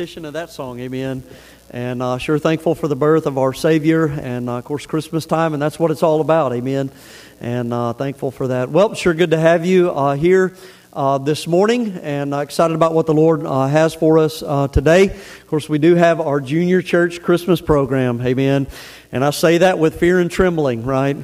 rendition of that song. Amen. And uh, sure thankful for the birth of our Savior and, uh, of course, Christmas time, and that's what it's all about. Amen. And uh, thankful for that. Well, sure good to have you uh, here. Uh, this morning, and uh, excited about what the Lord has for us today. Of course, we do have our junior church Christmas program, amen. And I say that with fear and trembling, right?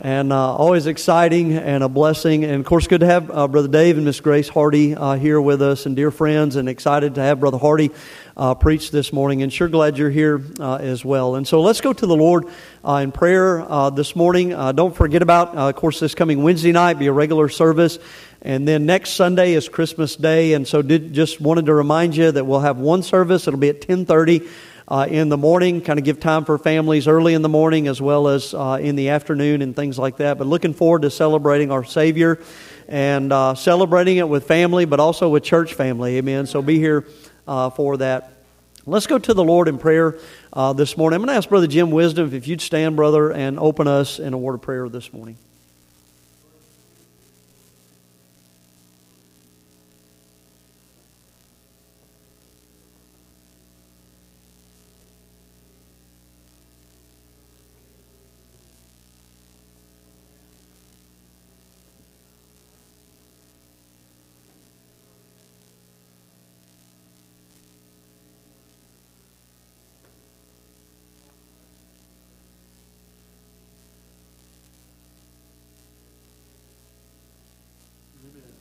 And uh, always exciting and a blessing. And of course, good to have uh, Brother Dave and Miss Grace Hardy uh, here with us, and dear friends, and excited to have Brother Hardy uh, preach this morning. And sure glad you're here uh, as well. And so let's go to the Lord uh, in prayer this morning. don't forget about, of course, this coming Wednesday night be a regular service. And then next Sunday is Christmas Day, and so did just wanted to remind you that we'll have one service. It'll be at ten thirty uh, in the morning, kind of give time for families early in the morning as well as uh, in the afternoon and things like that. But looking forward to celebrating our Savior and uh, celebrating it with family, but also with church family. Amen. So be here uh, for that. Let's go to the Lord in prayer uh, this morning. I'm going to ask Brother Jim Wisdom if you'd stand, brother, and open us in a word of prayer this morning.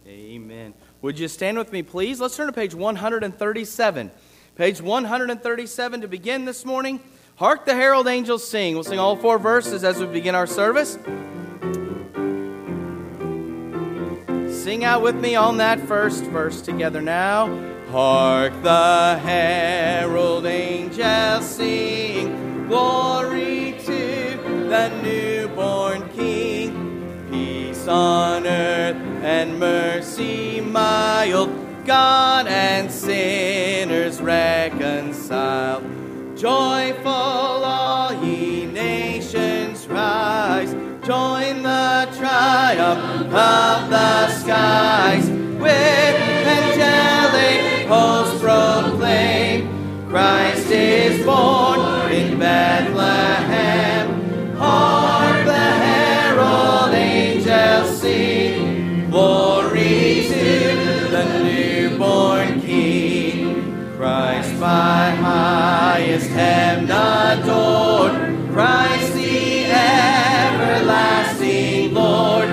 Amen. Would you stand with me, please? Let's turn to page 137. Page 137 to begin this morning. Hark the herald angels sing. We'll sing all four verses as we begin our service. Sing out with me on that first verse together now. Hark the herald angels sing. Glory to the newborn King. Peace on earth and mercy mild, God and sinners reconciled. Joyful all ye nations rise, join the triumph of the skies. With angelic hosts proclaim, Christ is born in Bethlehem. Highest heaven adored, Christ the everlasting Lord.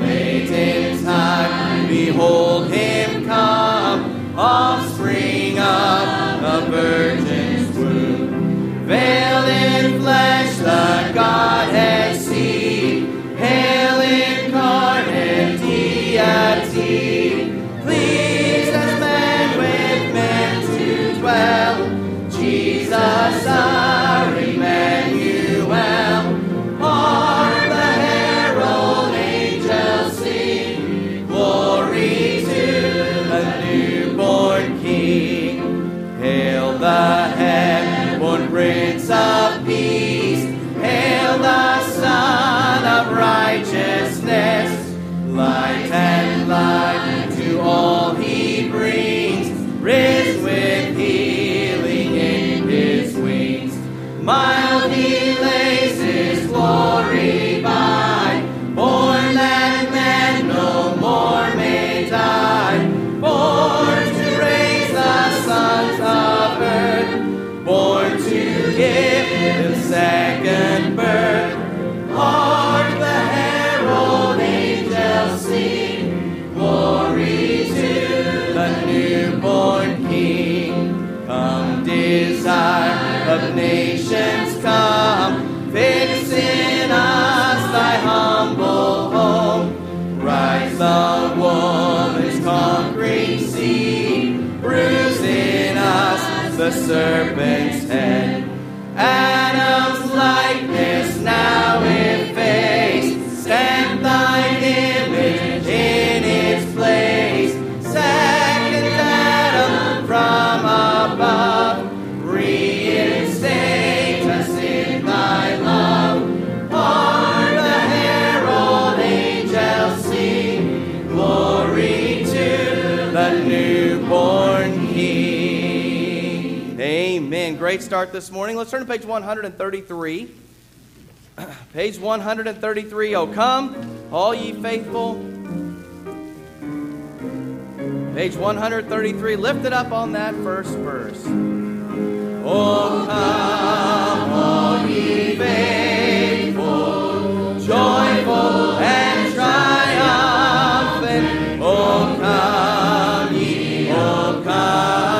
Late in time, behold him come, offspring of a virgin's womb, veiled in flesh, the Godhead the serpent's head. Adam's likeness now great start this morning. Let's turn to page 133. page 133. Oh, come, all ye faithful. Page 133. Lift it up on that first verse. Oh, come, all ye faithful, joyful and triumphant. Oh, come ye, oh, come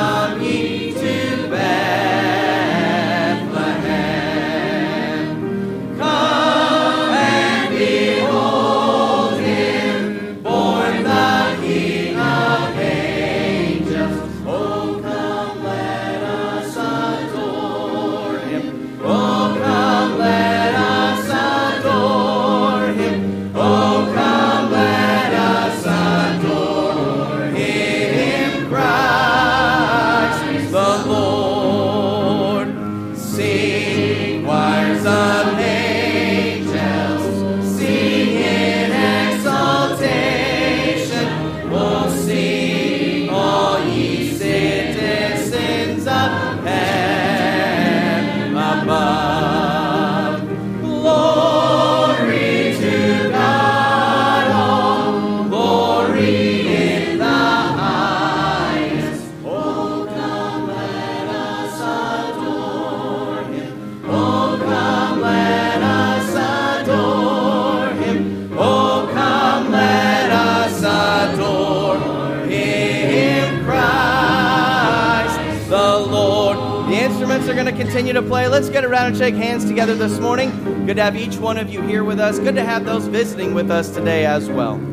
The instruments are going to continue to play. Let's get around and shake hands together this morning. Good to have each one of you here with us. Good to have those visiting with us today as well.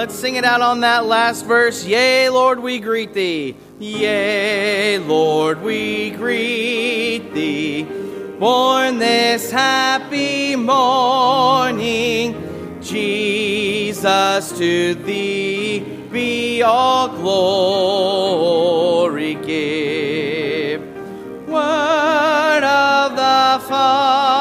Let's sing it out on that last verse. Yea, Lord, we greet thee. Yea, Lord, we greet thee. Born this happy morning, Jesus, to thee be all glory give. Word of the Father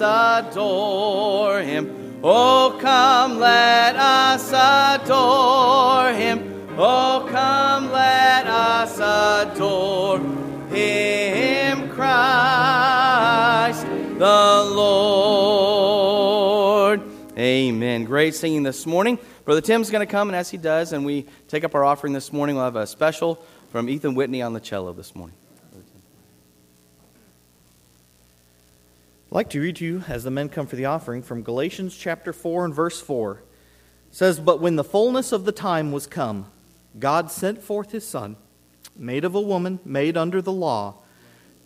us adore him. Oh, come, let us adore him. Oh, come, let us adore him, Christ the Lord. Amen. Great singing this morning. Brother Tim's going to come, and as he does, and we take up our offering this morning, we'll have a special from Ethan Whitney on the cello this morning. Like to read to you, as the men come for the offering, from Galatians chapter 4 and verse 4. It says, But when the fullness of the time was come, God sent forth his Son, made of a woman, made under the law,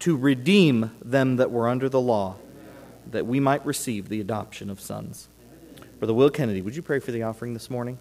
to redeem them that were under the law, that we might receive the adoption of sons. Brother Will Kennedy, would you pray for the offering this morning?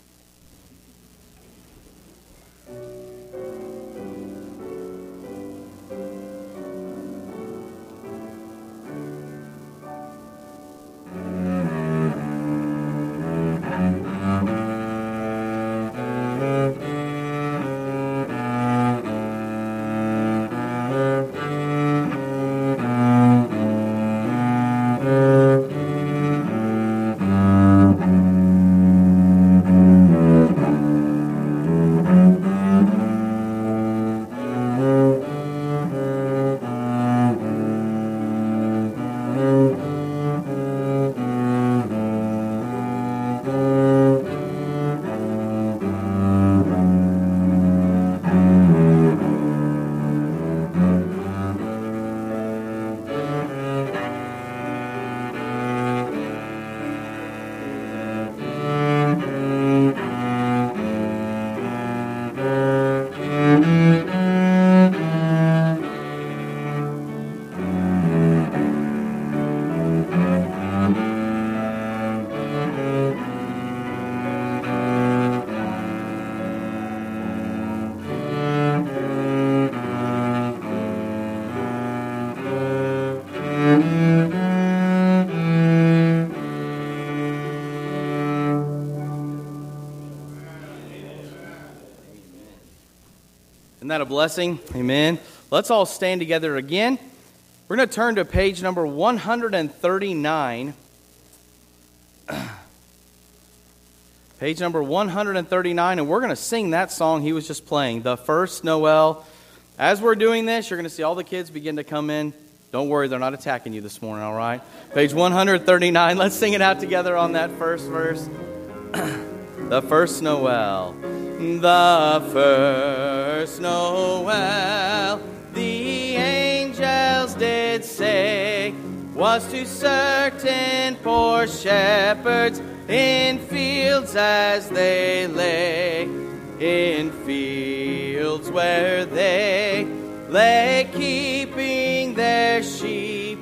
Blessing? Amen. Let's all stand together again. We're going to turn to page number 139. page number 139, and we're going to sing that song he was just playing, The First Noel. As we're doing this, you're going to see all the kids begin to come in. Don't worry, they're not attacking you this morning, all right? Page 139. Let's sing it out together on that first verse. the first Noel. The first Noel, the angels did say, was to certain poor shepherds in fields as they lay, in fields where they lay keeping their sheep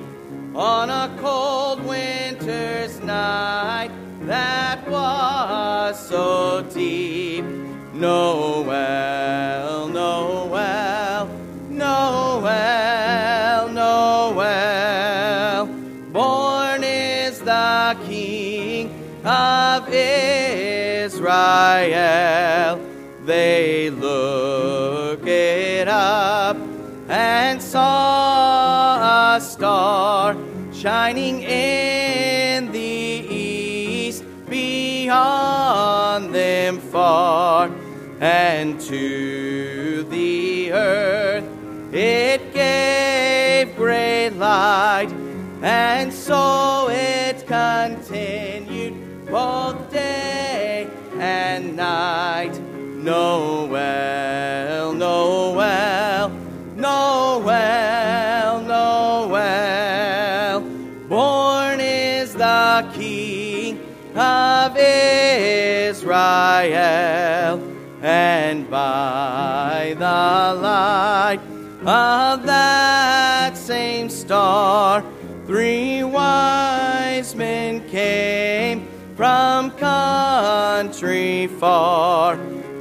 on a cold winter's night that was so deep. Noel, of Israel. They looked up and saw a star shining in the east beyond them far and to the earth it gave great light, and so it continued both day and night. Noel, Noel, Noel, Noel, born is the King of Israel. and by the light of that same star, three wise men came from country far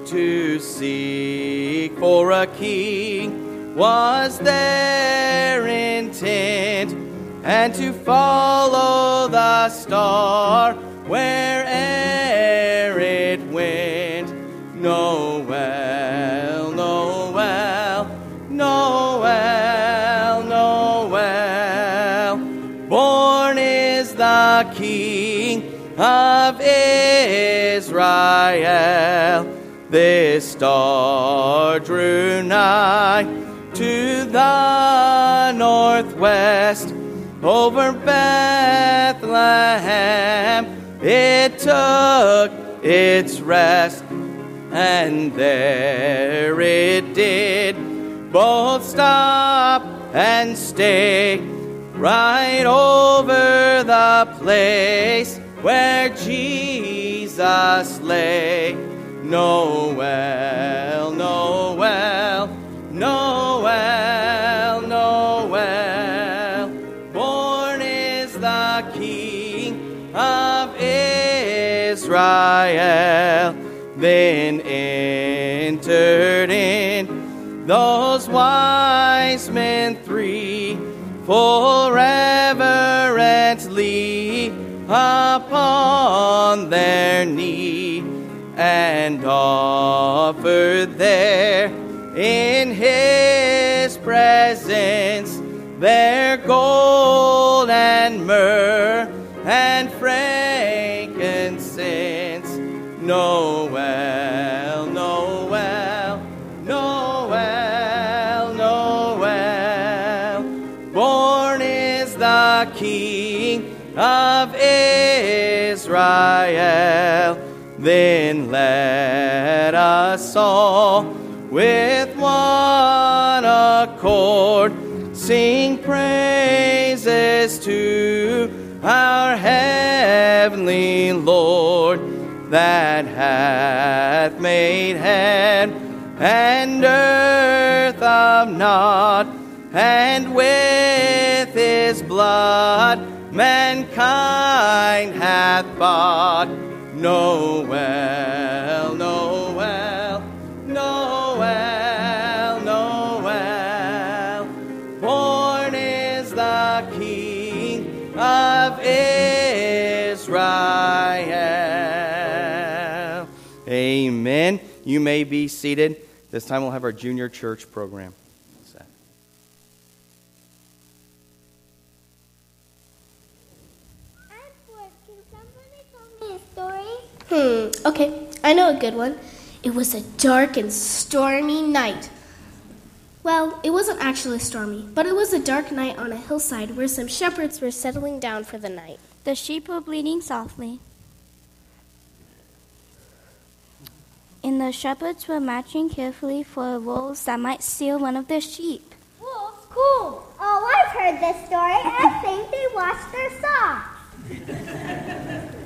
to seek for a king. Was their intent and to follow the star where'er it went. Noel, of Israel. This star drew nigh to the northwest over Bethlehem. It took its rest, and there it did. Both stop and stay right over the place where Jesus lay. Noel, Noel, Noel, Noel. Born is the King of Israel. Then entered in those wise men three, reverently upon their knee and offered there in his presence their gold and myrrh and frankincense. Noel, Noel, Noel, Noel. Born is the King of Israel. Then let us all with one accord sing praises to our heavenly Lord that hath made heaven and earth of naught, and with his blood mankind hath bought. Noel, Noel, Noel, Noel. Born is the King of Israel. Amen. You may be seated. This time we'll have our junior church program. Hmm, okay, I know a good one. It was a dark and stormy night. Well, it wasn't actually stormy, but it was a dark night on a hillside where some shepherds were settling down for the night. The sheep were bleating softly. And the shepherds were matching carefully for wolves that might steal one of their sheep. Wolves? Cool. Oh, I've heard this story. I think they washed their socks.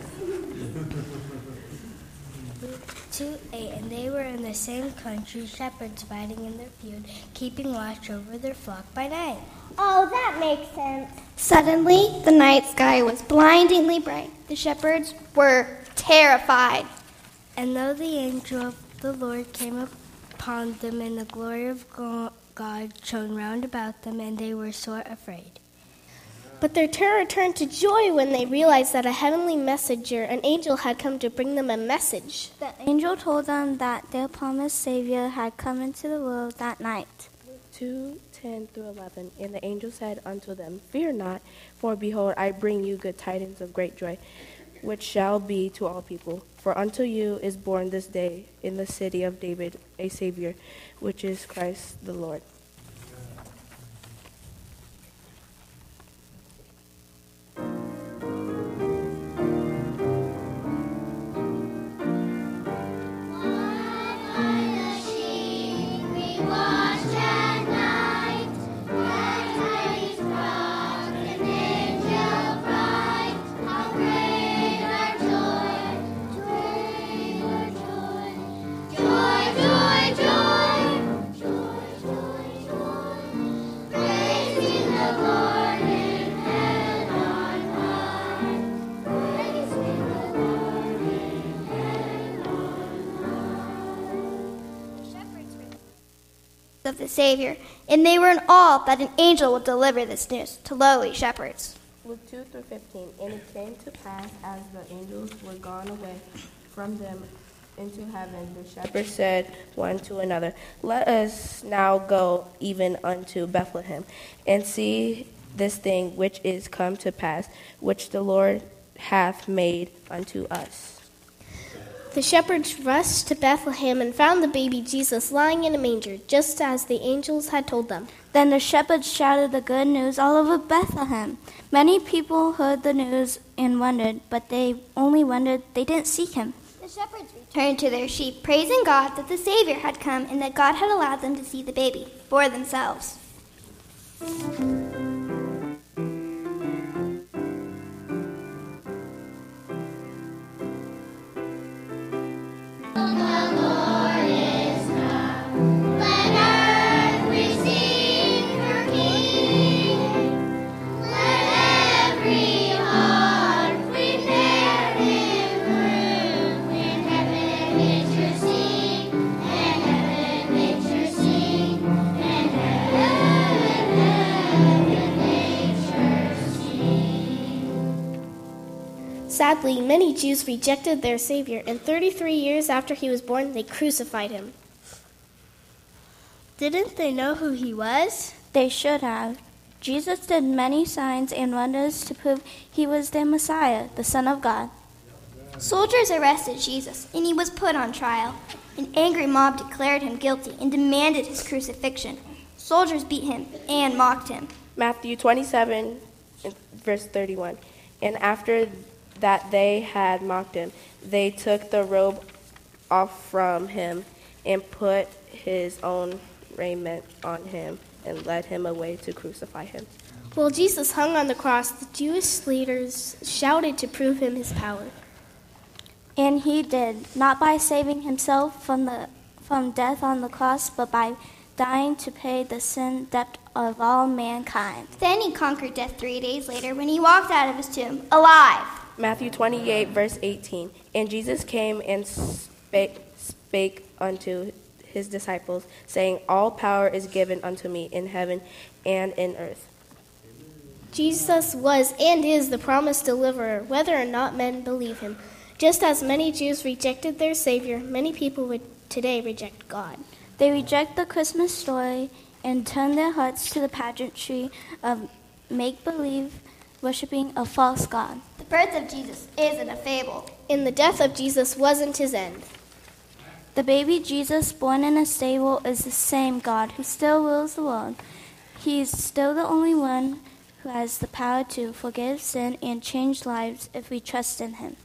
Two eight, and they were in the same country, shepherds fighting in their feud, keeping watch over their flock by night. Oh, that makes sense. Suddenly, the night sky was blindingly bright. The shepherds were terrified. And though the angel of the Lord came upon them, and the glory of God shone round about them, and they were sore afraid. But their terror turned to joy when they realized that a heavenly messenger, an angel, had come to bring them a message. The angel told them that their promised Savior had come into the world that night. 2 10 through 11. And the angel said unto them, Fear not, for behold, I bring you good tidings of great joy, which shall be to all people. For unto you is born this day in the city of David a Savior, which is Christ the Lord. Of the Savior, and they were in awe that an angel would deliver this news to lowly shepherds. Luke 2 through 15. And it came to pass as the angels were gone away from them into heaven, the shepherds said one to another, Let us now go even unto Bethlehem, and see this thing which is come to pass, which the Lord hath made unto us. The shepherds rushed to Bethlehem and found the baby Jesus lying in a manger, just as the angels had told them. Then the shepherds shouted the good news all over Bethlehem. Many people heard the news and wondered, but they only wondered they didn't seek him. The shepherds returned to their sheep, praising God that the Savior had come and that God had allowed them to see the baby for themselves. Sadly, many Jews rejected their Savior, and 33 years after he was born, they crucified him. Didn't they know who he was? They should have. Jesus did many signs and wonders to prove he was their Messiah, the Son of God. Soldiers arrested Jesus, and he was put on trial. An angry mob declared him guilty and demanded his crucifixion. Soldiers beat him and mocked him. Matthew 27, verse 31. And after that they had mocked him, they took the robe off from him and put his own raiment on him and led him away to crucify him. While Jesus hung on the cross, the Jewish leaders shouted to prove him his power. And he did, not by saving himself from, the, from death on the cross, but by dying to pay the sin debt of all mankind. Then he conquered death three days later when he walked out of his tomb, alive. Matthew 28, verse 18. And Jesus came and spake, spake unto his disciples, saying, All power is given unto me in heaven and in earth. Jesus was and is the promised deliverer, whether or not men believe him. Just as many Jews rejected their Savior, many people would today reject God. They reject the Christmas story and turn their hearts to the pageantry of make believe, worshiping a false God. The birth of Jesus isn't a fable. And the death of Jesus wasn't his end. The baby Jesus born in a stable is the same God who still rules the world. He is still the only one who has the power to forgive sin and change lives if we trust in him.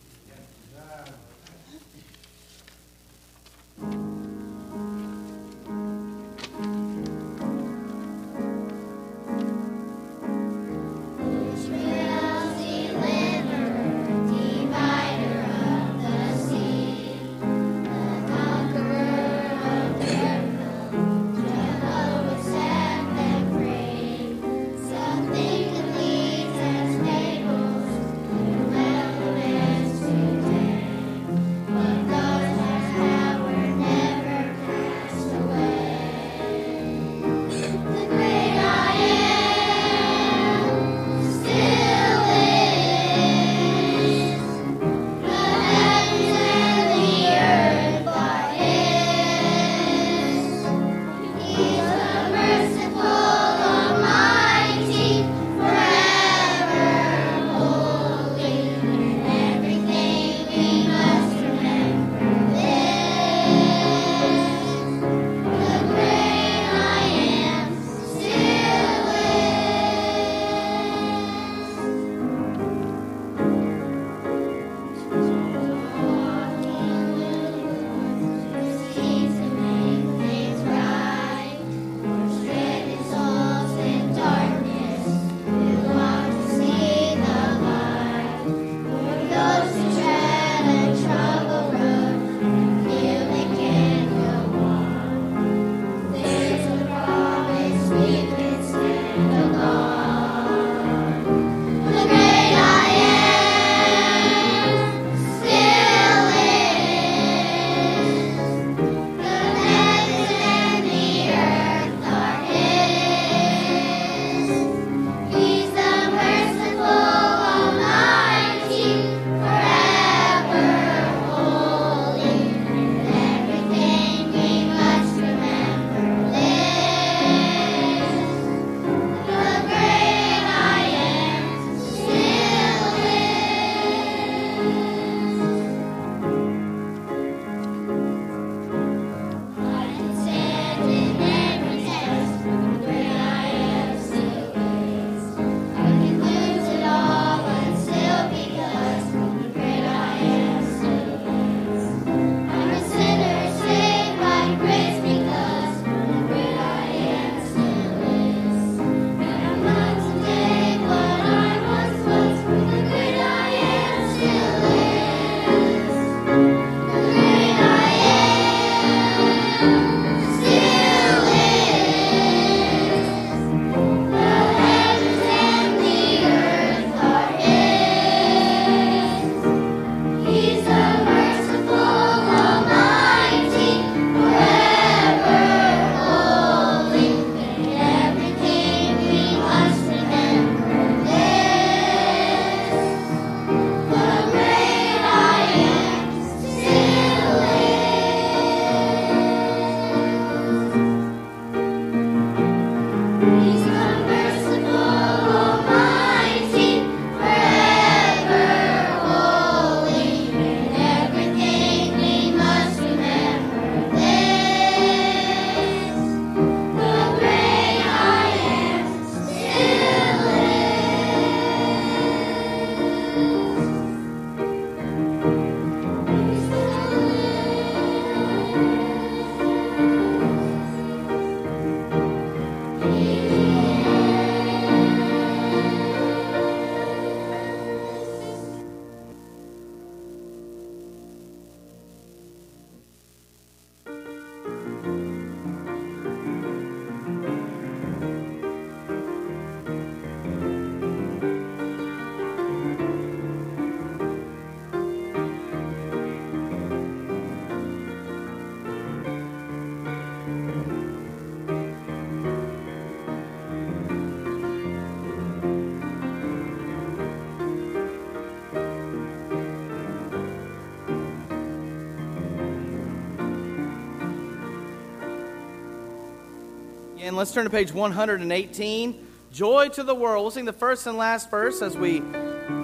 And let's turn to page 118. Joy to the world. We'll sing the first and last verse as we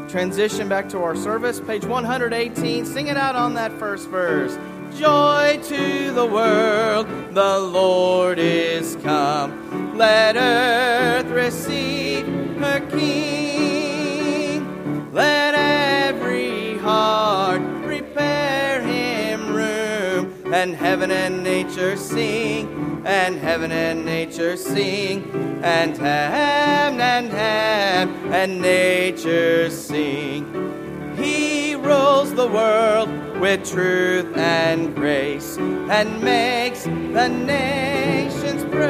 transition back to our service. Page 118. Sing it out on that first verse. Joy to the world, the Lord is come. Let earth receive her King. And heaven and nature sing and heaven and nature sing, and heaven and heaven and nature sing. He rules the world with truth and grace, and makes the nations prove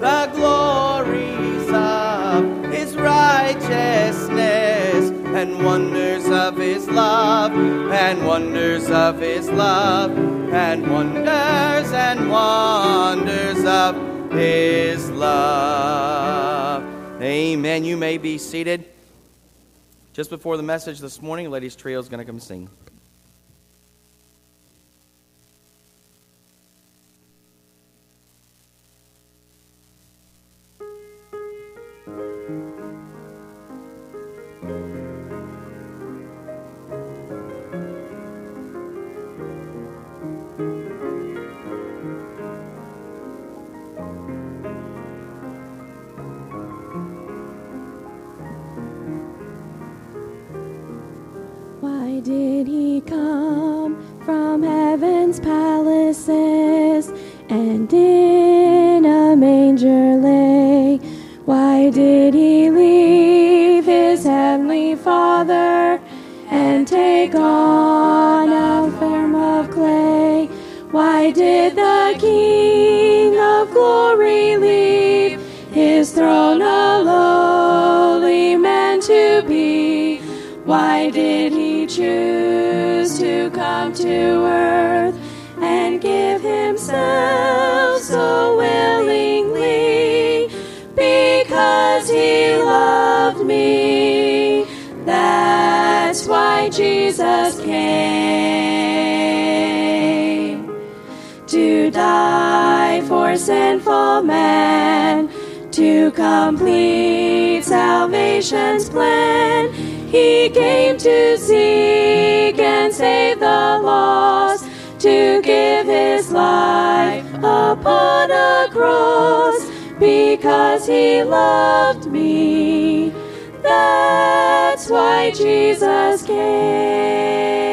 the glories of his righteousness and wonders of his love, and wonders of his love, and wonders and wonders of his love. Amen. You may be seated. Just before the message this morning, Ladies Trio is going to come sing. Why did he choose to come to earth and give himself so willingly because he loved me. That's why Jesus came to die for sinful man to complete salvation's plan he came to seek and save the lost, to give his life upon a cross, because he loved me. That's why Jesus came.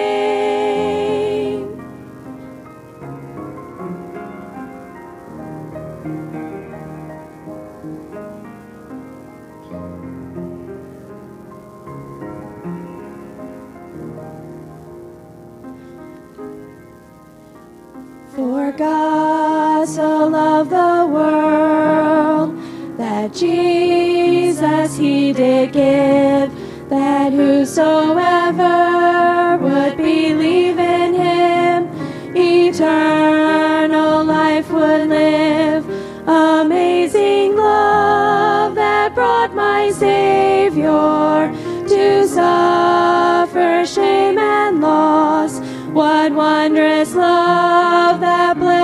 So loved the world that Jesus he did give, that whosoever would believe in him, eternal life would live. Amazing love that brought my Savior to suffer shame and loss. What wondrous love that bled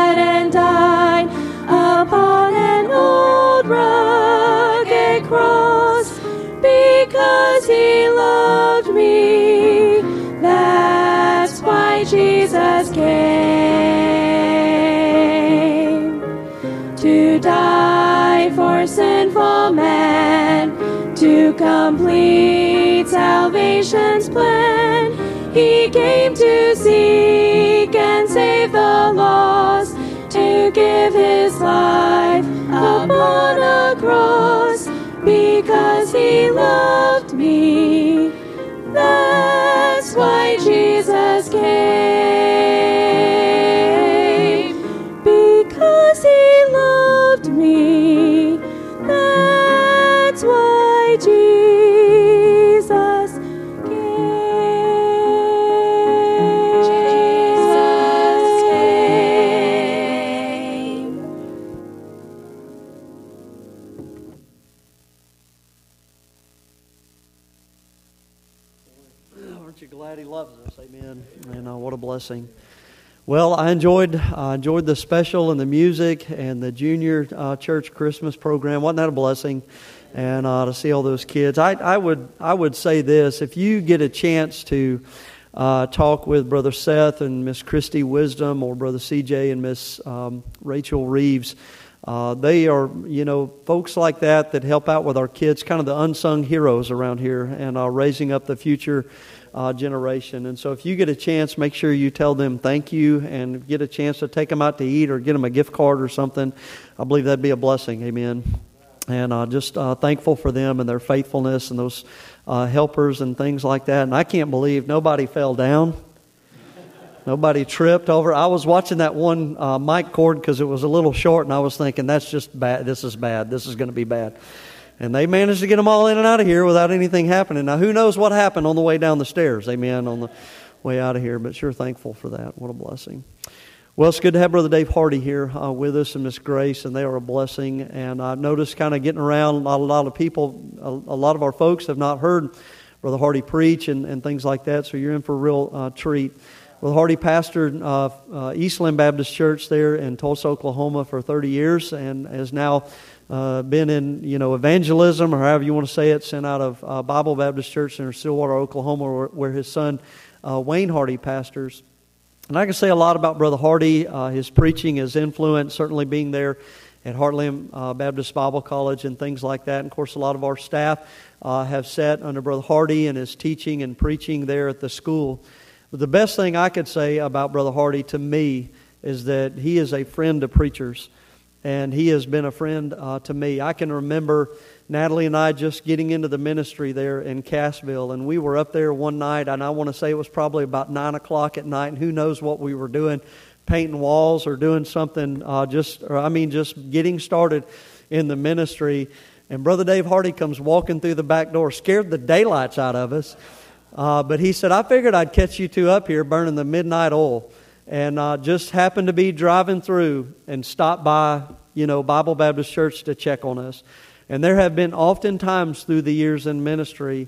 rugged cross because he loved me. That's why Jesus came to die for sinful men to complete salvation's plan. He came to seek and save the lost, to give his life upon a cross because he loved me. That's why Jesus came. Glad He loves us? Amen. And uh, what a blessing. Well, I enjoyed enjoyed the special and the music and the junior uh, church Christmas program. Wasn't that a blessing? And uh, to see all those kids, I, I would I would say this: if you get a chance to uh, talk with Brother Seth and Miss Christy Wisdom, or Brother CJ and Miss um, Rachel Reeves, uh, they are, you know, folks like that that help out with our kids, kind of the unsung heroes around here, and uh, raising up the future uh, generation. And so, if you get a chance, make sure you tell them thank you, and get a chance to take them out to eat or get them a gift card or something. I believe that'd be a blessing. Amen. And uh, just uh, thankful for them and their faithfulness and those uh, helpers and things like that. And I can't believe nobody fell down. Nobody tripped over. I was watching that one uh, mic cord because it was a little short, and I was thinking, that's just bad. This is bad. This is going to be bad. And they managed to get them all in and out of here without anything happening. Now, who knows what happened on the way down the stairs? Amen. On the way out of here, but sure thankful for that. What a blessing. Well, it's good to have Brother Dave Hardy here uh, with us and Miss Grace, and they are a blessing. And I've noticed kind of getting around, a lot, of people, a, a, lot of our folks have not heard Brother Hardy preach and, and things like that, so you're in for a real uh, treat. Brother Hardy pastored uh, uh, Eastland Baptist Church there in Tulsa, Oklahoma for 30 years and is now uh, been in, you know, evangelism or however you want to say it, sent out of uh, Bible Baptist Church in Stillwater, Oklahoma, where, where his son uh, Wayne Hardy pastors. And I can say a lot about Brother Hardy, uh, his preaching, his influence, certainly being there at Heartland uh, Baptist Bible College and things like that. And of course, a lot of our staff uh, have sat under Brother Hardy and his teaching and preaching there at the school. But the best thing I could say about Brother Hardy to me is that he is a friend to preachers, and he has been a friend uh, to me. I can remember Natalie and I just getting into the ministry there in Cassville, and we were up there one night, and I want to say it was probably about nine o'clock at night, and who knows what we were doing, painting walls or doing something, uh, just or I mean, just getting started in the ministry. And Brother Dave Hardy comes walking through the back door, scared the daylights out of us. Uh, but he said, I figured I'd catch you two up here burning the midnight oil. And uh, just happened to be driving through and stopped by, you know, Bible Baptist Church to check on us. And there have been often times through the years in ministry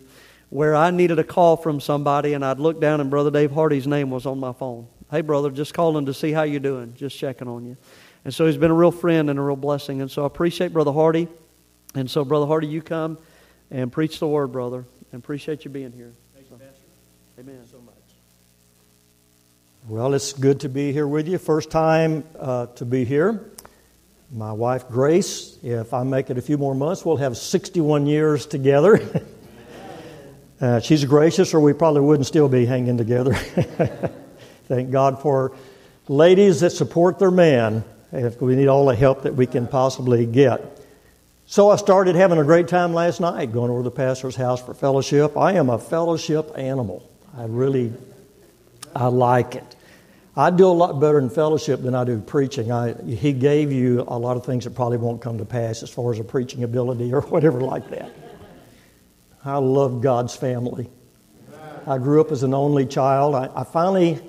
where I needed a call from somebody and I'd look down and Brother Dave Hardy's name was on my phone. Hey, brother, just calling to see how you're doing, just checking on you. And so he's been a real friend and a real blessing. And so I appreciate Brother Hardy. And so, Brother Hardy, you come and preach the word, brother, and appreciate you being here. Thank you, Pastor. Amen. so much. Well, it's good to be here with you. First time uh, to be here. My wife, Grace, if I make it a few more months, we'll have 61 years together. uh, she's gracious, or we probably wouldn't still be hanging together. Thank God for ladies that support their man. If we need all the help that we can possibly get. So I started having a great time last night going over to the pastor's house for fellowship. I am a fellowship animal. I really, I like it. I do a lot better in fellowship than I do preaching. I, he gave you a lot of things that probably won't come to pass as far as a preaching ability or whatever like that. I love God's family. I grew up as an only child. I, I finally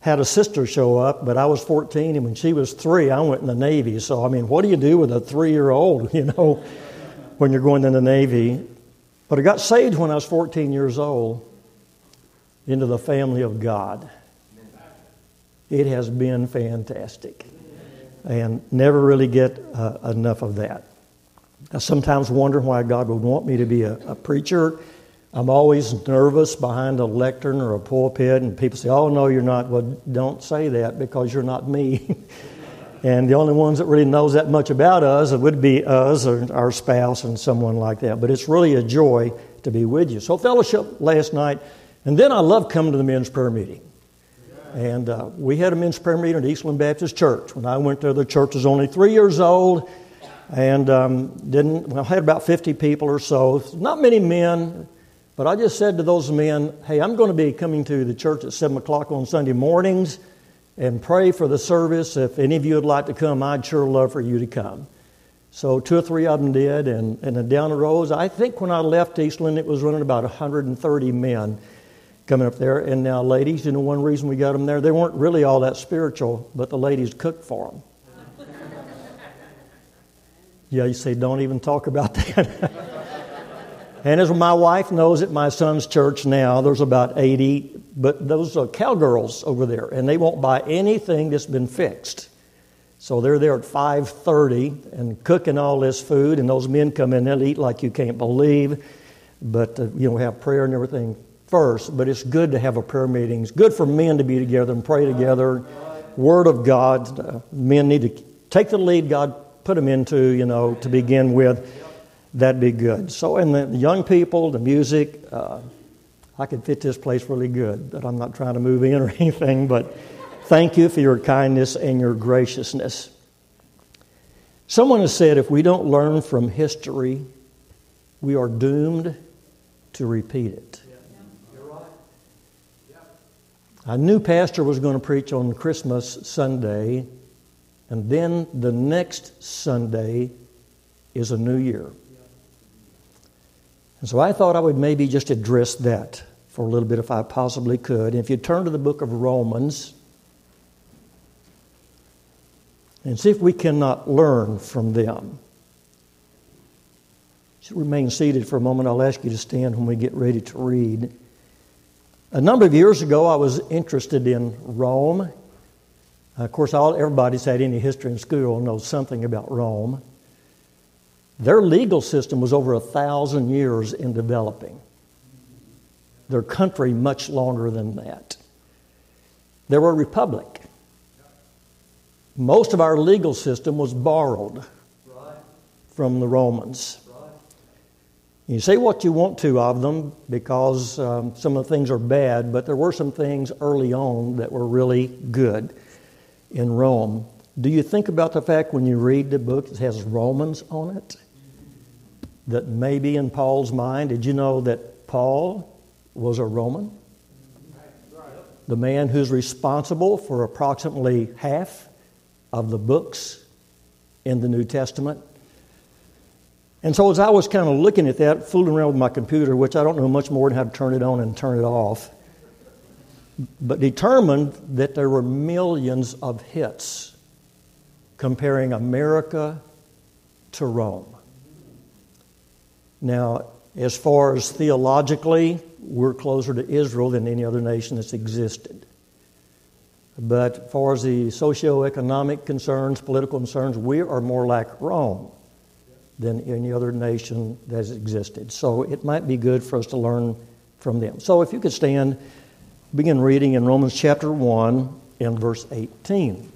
had a sister show up, but I was 14, and when she was three, I went in the Navy. So, I mean, what do you do with a three year old, you know, when you're going in the Navy? But I got saved when I was 14 years old into the family of God. It has been fantastic. And never really get uh, enough of that. I sometimes wonder why God would want me to be a, a preacher. I'm always nervous behind a lectern or a pulpit, and people say, Oh, no, you're not. Well, don't say that because you're not me. And the only ones that really knows that much about us would be us or our spouse and someone like that. But it's really a joy to be with you. So fellowship last night, and then I love coming to the men's prayer meeting. And uh, we had a men's prayer meeting at Eastland Baptist Church. When I went there, the church was only three years old, and um, didn't well, had about 50 people or so. Not many men, but I just said to those men, "Hey, I'm going to be coming to the church at seven o'clock on Sunday mornings." and pray for the service. If any of you would like to come, I'd sure love for you to come. So two or three of them did, and, and down the rows, I think when I left Eastland, it was running about 130 men coming up there. And now, ladies, you know, one reason we got them there, they weren't really all that spiritual, but the ladies cooked for them. yeah, you say, don't even talk about that. and as my wife knows at my son's church now, there's about 80 but those are cowgirls over there, and they won't buy anything that's been fixed. So they're there at 5:30 and cooking all this food, and those men come in, they'll eat like you can't believe. But uh, you know, have prayer and everything first. But it's good to have a prayer meeting. It's good for men to be together and pray together. Word of God, uh, men need to take the lead God put them into, you know, to begin with. That'd be good. So, and the young people, the music. Uh, I could fit this place really good, but I'm not trying to move in or anything. But thank you for your kindness and your graciousness. Someone has said if we don't learn from history, we are doomed to repeat it. I knew Pastor was going to preach on Christmas Sunday, and then the next Sunday is a new year. And so I thought I would maybe just address that for a little bit if I possibly could. And if you turn to the book of Romans and see if we cannot learn from them. Just remain seated for a moment. I'll ask you to stand when we get ready to read. A number of years ago, I was interested in Rome. Of course, all, everybody's had any history in school knows something about Rome. Their legal system was over a thousand years in developing. Their country much longer than that. They were a republic. Most of our legal system was borrowed from the Romans. You say what you want to of them because um, some of the things are bad, but there were some things early on that were really good in Rome. Do you think about the fact when you read the book that has Romans on it? that may be in Paul's mind. Did you know that Paul was a Roman? The man who's responsible for approximately half of the books in the New Testament. And so, as I was kind of looking at that, fooling around with my computer, which I don't know much more than how to turn it on and turn it off, but determined that there were millions of hits comparing America to Rome. Now, as far as theologically, we're closer to Israel than any other nation that's existed. But as far as the socio-economic concerns, political concerns, we are more like Rome than any other nation that has existed. So it might be good for us to learn from them. So if you could stand, begin reading in Romans chapter 1 and verse 18.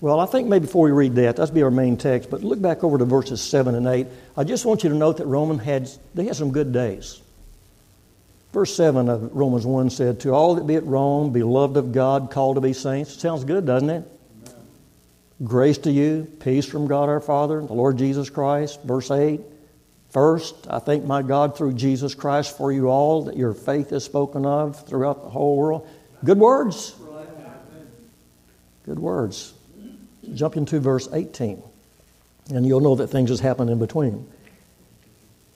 Well, I think maybe before we read that, that's be our main text, but look back over to verses 7 and 8. I just want you to note that Roman had, they had some good days. Verse 7 of Romans 1 said, To all that be at Rome, beloved of God, called to be saints. Sounds good, doesn't it? Grace to you, peace from God our Father, the Lord Jesus Christ. Verse 8 First, I thank my God through Jesus Christ for you all that your faith is spoken of throughout the whole world. Good words. Good words jump into verse 18, and you'll know that things has happened in between.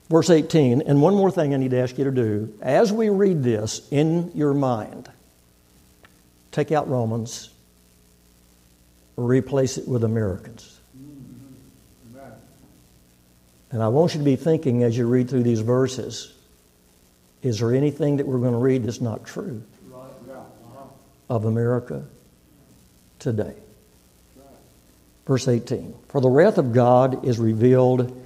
Verse 18, and one more thing I need to ask you to do. As we read this in your mind, take out Romans, replace it with Americans. And I want you to be thinking as you read through these verses is there anything that we're going to read that's not true of America today? Verse 18 For the wrath of God is revealed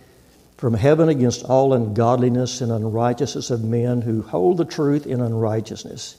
from heaven against all ungodliness and unrighteousness of men who hold the truth in unrighteousness,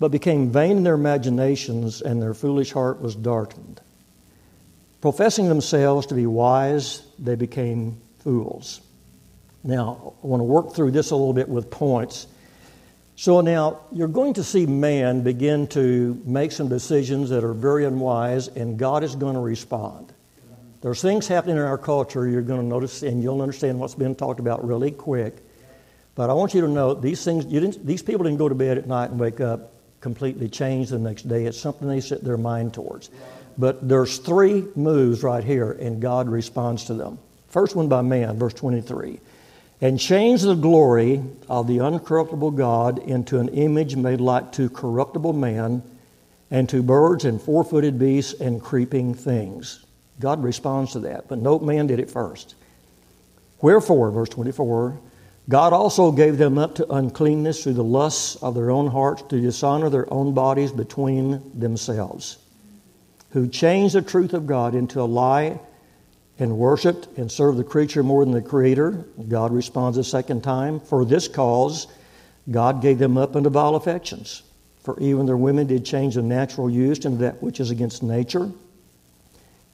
but became vain in their imaginations, and their foolish heart was darkened. Professing themselves to be wise, they became fools. Now, I want to work through this a little bit with points. So, now you're going to see man begin to make some decisions that are very unwise, and God is going to respond. There's things happening in our culture you're going to notice, and you'll understand what's been talked about really quick. But I want you to know these things, these people didn't go to bed at night and wake up completely changed the next day. It's something they set their mind towards. But there's three moves right here, and God responds to them. First one by man, verse 23. And change the glory of the uncorruptible God into an image made like to corruptible man, and to birds and four footed beasts and creeping things. God responds to that, but no man did it first. Wherefore, verse 24, God also gave them up to uncleanness through the lusts of their own hearts to dishonor their own bodies between themselves, who changed the truth of God into a lie and worshiped and served the creature more than the Creator. God responds a second time. For this cause, God gave them up unto vile affections. For even their women did change the natural use into that which is against nature.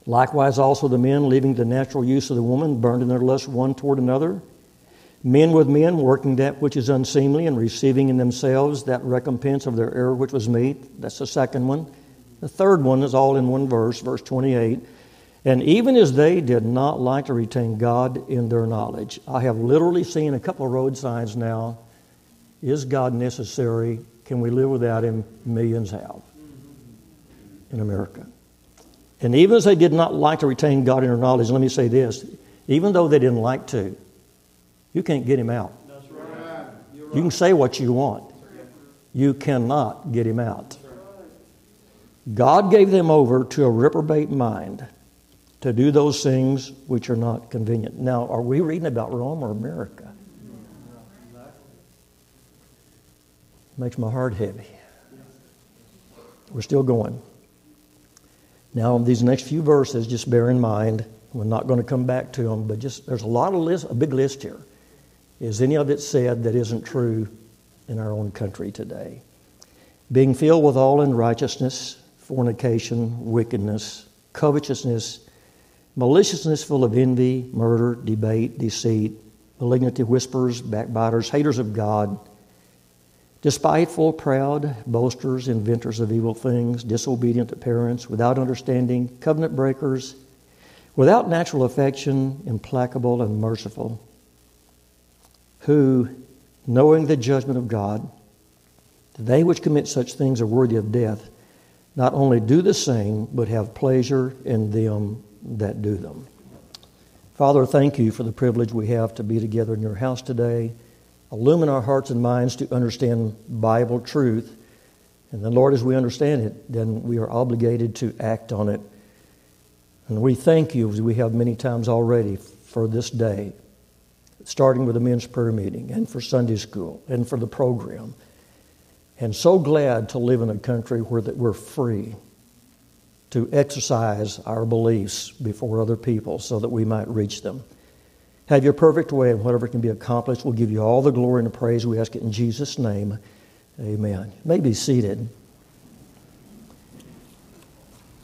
Likewise, also the men, leaving the natural use of the woman, burned in their lust one toward another Men with men, working that which is unseemly and receiving in themselves that recompense of their error which was meet. That's the second one. The third one is all in one verse, verse 28. And even as they did not like to retain God in their knowledge, I have literally seen a couple of road signs now. Is God necessary? Can we live without Him? Millions have in America. And even as they did not like to retain God in their knowledge, let me say this even though they didn't like to, you can't get him out. You can say what you want. You cannot get him out. God gave them over to a reprobate mind to do those things which are not convenient. Now, are we reading about Rome or America? Makes my heart heavy. We're still going. Now, these next few verses, just bear in mind, we're not going to come back to them, but just there's a lot of list, a big list here. Is any of it said that isn't true in our own country today? Being filled with all unrighteousness, fornication, wickedness, covetousness, maliciousness full of envy, murder, debate, deceit, malignity, whispers, backbiters, haters of God, despiteful, proud, boasters, inventors of evil things, disobedient to parents, without understanding, covenant breakers, without natural affection, implacable and merciful who, knowing the judgment of God, they which commit such things are worthy of death, not only do the same, but have pleasure in them that do them. Father, thank you for the privilege we have to be together in your house today. Illumine our hearts and minds to understand Bible truth. And then, Lord, as we understand it, then we are obligated to act on it. And we thank you, as we have many times already, for this day starting with the men's prayer meeting and for Sunday school and for the program. And so glad to live in a country where that we're free to exercise our beliefs before other people so that we might reach them. Have your perfect way, and whatever can be accomplished, we'll give you all the glory and the praise. We ask it in Jesus' name. Amen. You may be seated.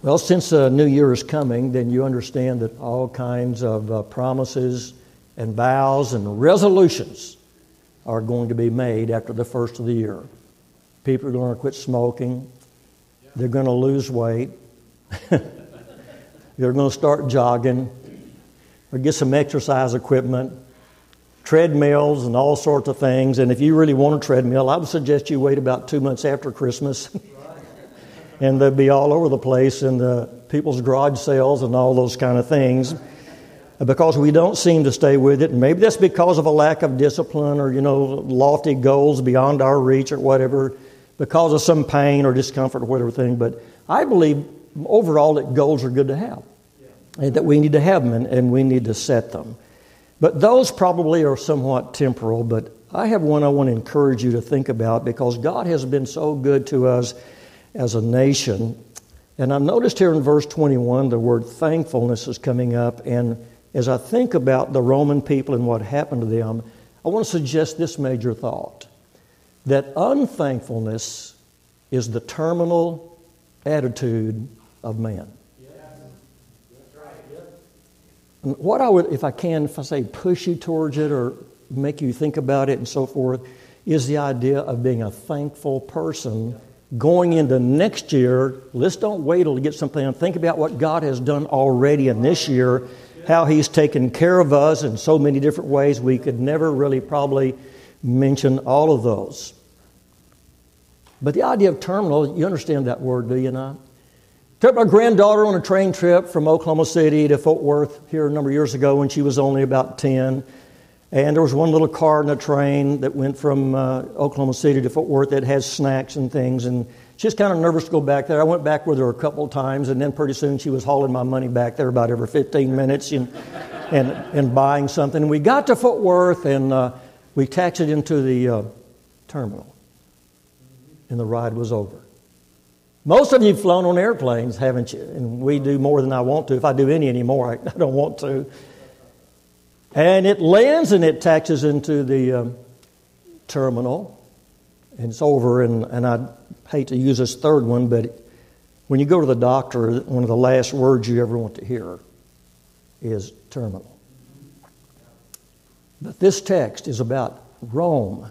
Well, since the new year is coming, then you understand that all kinds of uh, promises and vows and resolutions are going to be made after the first of the year. People are going to quit smoking. They're going to lose weight. They're going to start jogging or get some exercise equipment, treadmills, and all sorts of things. And if you really want a treadmill, I would suggest you wait about two months after Christmas. and they'll be all over the place in the people's garage sales and all those kind of things because we don't seem to stay with it. Maybe that's because of a lack of discipline or, you know, lofty goals beyond our reach or whatever, because of some pain or discomfort or whatever thing. But I believe overall that goals are good to have, and that we need to have them and, and we need to set them. But those probably are somewhat temporal, but I have one I want to encourage you to think about because God has been so good to us as a nation. And I've noticed here in verse 21 the word thankfulness is coming up. And as I think about the Roman people and what happened to them, I want to suggest this major thought that unthankfulness is the terminal attitude of man. What I would, if I can, if I say push you towards it or make you think about it and so forth, is the idea of being a thankful person going into next year. Let's don't wait till to get something and think about what God has done already in this year, how He's taken care of us in so many different ways. We could never really probably mention all of those. But the idea of terminal, you understand that word, do you not? Took my granddaughter on a train trip from Oklahoma City to Fort Worth here a number of years ago when she was only about 10. And there was one little car in the train that went from uh, Oklahoma City to Fort Worth that has snacks and things. And she was kind of nervous to go back there. I went back with her a couple of times, and then pretty soon she was hauling my money back there about every 15 minutes and, and, and buying something. And we got to Fort Worth, and uh, we taxied into the uh, terminal, and the ride was over. Most of you have flown on airplanes, haven't you? And we do more than I want to. If I do any anymore, I, I don't want to. And it lands and it taxes into the um, terminal, and it's over. And, and I hate to use this third one, but when you go to the doctor, one of the last words you ever want to hear is terminal. But this text is about Rome.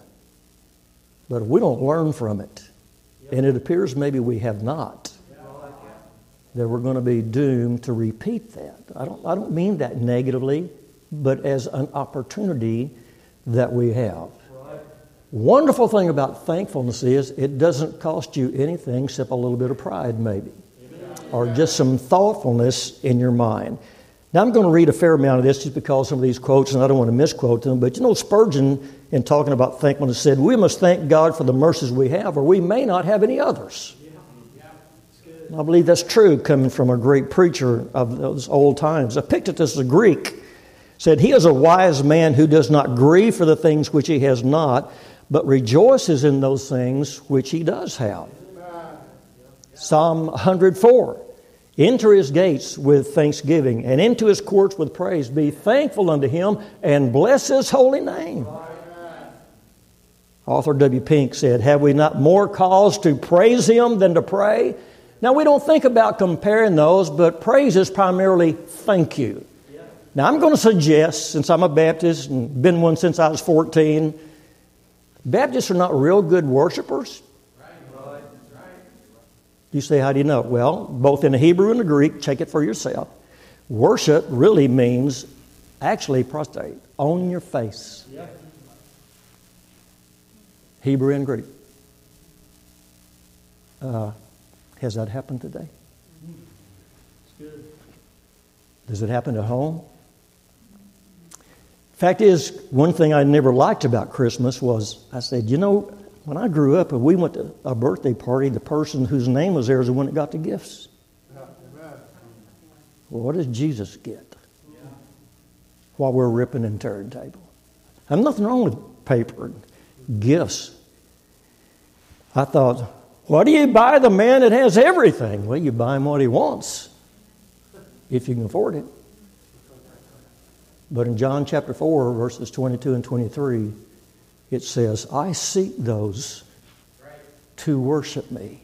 But if we don't learn from it, and it appears maybe we have not, that we're going to be doomed to repeat that. I don't, I don't mean that negatively, but as an opportunity that we have. Wonderful thing about thankfulness is it doesn't cost you anything except a little bit of pride, maybe, or just some thoughtfulness in your mind. Now, I'm going to read a fair amount of this just because some of these quotes, and I don't want to misquote them, but you know, Spurgeon in talking about thankfulness said, We must thank God for the mercies we have, or we may not have any others. I believe that's true coming from a great preacher of those old times. Epictetus, the Greek, said, He is a wise man who does not grieve for the things which he has not, but rejoices in those things which he does have. Psalm 104 Enter his gates with thanksgiving and into his courts with praise. Be thankful unto him and bless his holy name. Arthur W. Pink said, Have we not more cause to praise Him than to pray? Now, we don't think about comparing those, but praise is primarily thank you. Now, I'm going to suggest, since I'm a Baptist and been one since I was 14, Baptists are not real good worshipers. You say, How do you know? Well, both in the Hebrew and the Greek, check it for yourself. Worship really means actually prostrate on your face. Hebrew and Greek. Uh, has that happened today? It's good. Does it happen at home? Fact is, one thing I never liked about Christmas was I said, you know, when I grew up and we went to a birthday party, the person whose name was there is the one that got the gifts. Well, what does Jesus get while we're ripping and tearing table? There's nothing wrong with paper and gifts. I thought, what do you buy the man that has everything? Well, you buy him what he wants, if you can afford it. But in John chapter 4, verses 22 and 23, it says, I seek those to worship me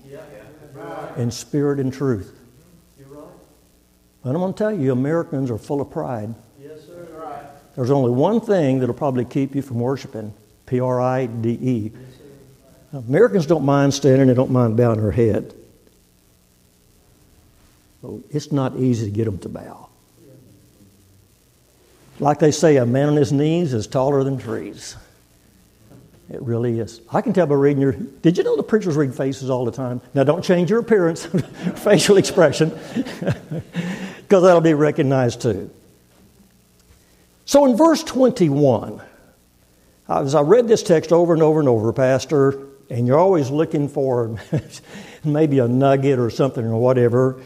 in spirit and truth. And I'm going to tell you, Americans are full of pride. There's only one thing that'll probably keep you from worshiping P R I D E. Americans don't mind standing, they don't mind bowing their head. It's not easy to get them to bow. Like they say, a man on his knees is taller than trees. It really is. I can tell by reading your. Did you know the preachers read faces all the time? Now, don't change your appearance, facial expression, because that'll be recognized too. So in verse 21, as I read this text over and over and over, Pastor, and you're always looking for maybe a nugget or something or whatever,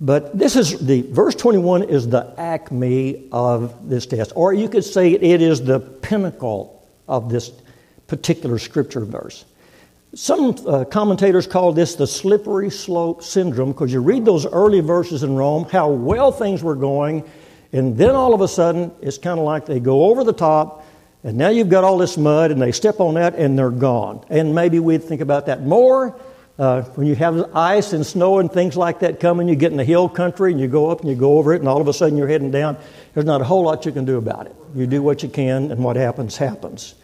But this is the verse 21 is the acme of this test, or you could say it is the pinnacle of this particular scripture verse. Some uh, commentators call this the slippery slope syndrome because you read those early verses in Rome, how well things were going, and then all of a sudden it's kind of like they go over the top, and now you've got all this mud, and they step on that and they're gone. And maybe we'd think about that more. Uh, when you have ice and snow and things like that coming, you get in the hill country and you go up and you go over it, and all of a sudden you're heading down. There's not a whole lot you can do about it. You do what you can, and what happens, happens.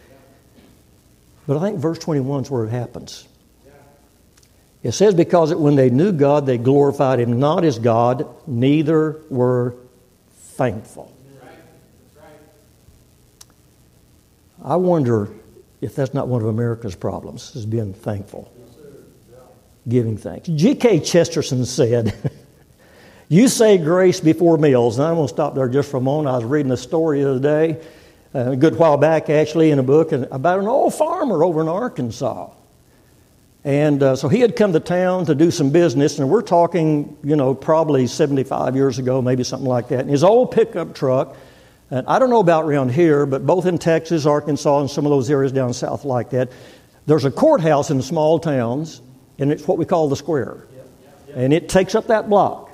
But I think verse 21 is where it happens. It says, Because when they knew God, they glorified Him not as God, neither were thankful. I wonder if that's not one of America's problems, is being thankful, giving thanks. G.K. Chesterton said, You say grace before meals. And I'm going to stop there just for a moment. I was reading a story the other day a good while back, actually, in a book about an old farmer over in Arkansas. And uh, so he had come to town to do some business, and we're talking, you know, probably 75 years ago, maybe something like that. And his old pickup truck, and I don't know about around here, but both in Texas, Arkansas, and some of those areas down south like that, there's a courthouse in small towns, and it's what we call the square. And it takes up that block.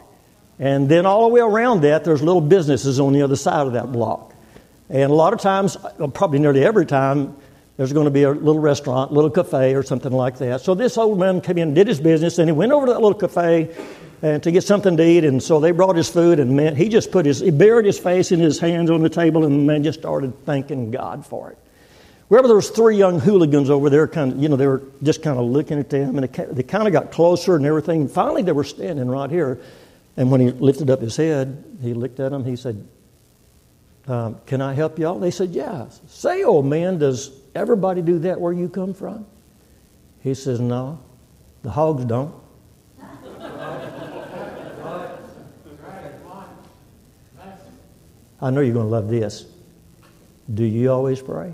And then all the way around that, there's little businesses on the other side of that block. And a lot of times, uh, probably nearly every time, there's going to be a little restaurant, little cafe, or something like that. So this old man came in, did his business, and he went over to that little cafe and to get something to eat. And so they brought his food, and man, he just put his, he buried his face in his hands on the table, and the man just started thanking God for it. Wherever there was three young hooligans over there, kind of, you know, they were just kind of looking at them, and they kind of got closer and everything. Finally, they were standing right here, and when he lifted up his head, he looked at them. He said, um, Can I help y'all? They said, Yeah. Say, old man, does everybody do that where you come from? He says, No, the hogs don't. I know you're going to love this. Do you always pray?